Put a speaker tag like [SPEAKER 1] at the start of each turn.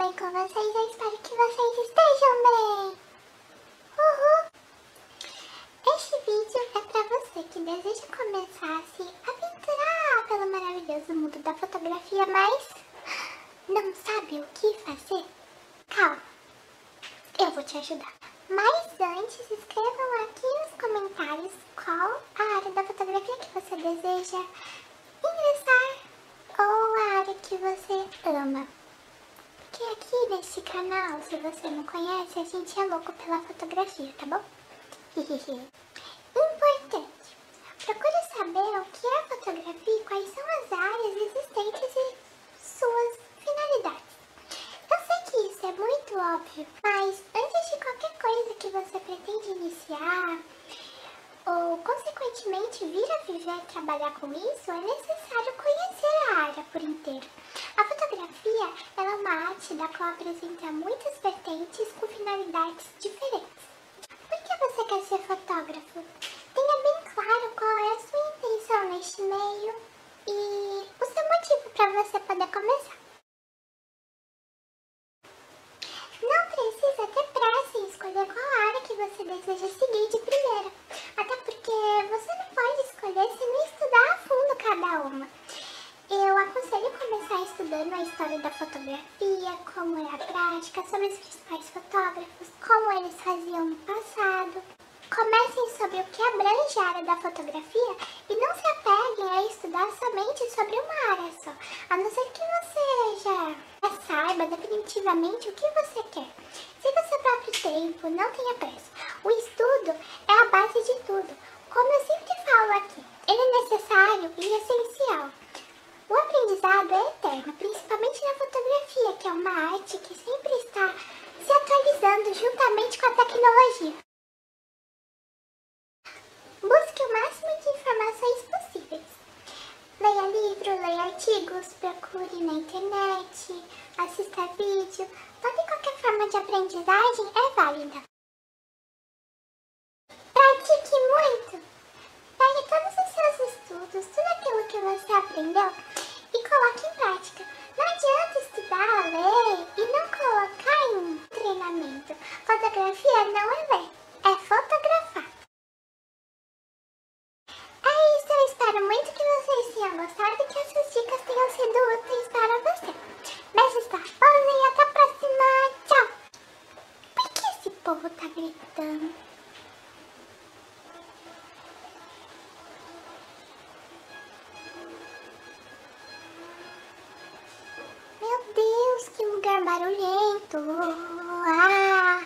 [SPEAKER 1] bem com vocês? Eu espero que vocês estejam bem! Uhul! Este vídeo é para você que deseja começar a se aventurar pelo maravilhoso mundo da fotografia, mas não sabe o que fazer? Calma, eu vou te ajudar. Mas antes, escrevam aqui nos comentários qual a área da fotografia que você deseja ingressar ou a área que você ama. Porque aqui nesse canal, se você não conhece, a gente é louco pela fotografia, tá bom? Importante, procure saber o que é fotografia e quais são as áreas existentes e suas finalidades. Eu sei que isso é muito óbvio, mas antes de qualquer coisa que você pretende iniciar, consequentemente vir a viver e trabalhar com isso, é necessário conhecer a área por inteiro. A fotografia é uma arte da qual apresenta muitas vertentes com finalidades diferentes. Por que você quer ser fotógrafo? Tenha bem claro qual é a sua intenção neste meio e o seu motivo para você poder começar. Não precisa ter pressa em escolher qual área que você deseja seguir de primeira, até porque você não pode escolher se não estudar a cada uma. Eu aconselho começar estudando a história da fotografia, como é a prática, sobre os principais fotógrafos, como eles faziam no passado. Comecem sobre o que abrange a área da fotografia e não se apeguem a estudar somente sobre uma área só, a não ser que você já saiba definitivamente o que você quer. Siga seu próprio tempo, não tenha pressa. O estudo é a base de tudo. Como eu sempre falo aqui, é necessário e essencial. O aprendizado é eterno, principalmente na fotografia, que é uma arte que sempre está se atualizando juntamente com a tecnologia. Busque o máximo de informações possíveis. Leia livro, leia artigos, procure na internet, assista vídeo. Toda e qualquer forma de aprendizagem é válida. Pratique muito! Pegue todos os seus estudos, tudo aquilo que você aprendeu Deus, que lugar barulhento! Ah!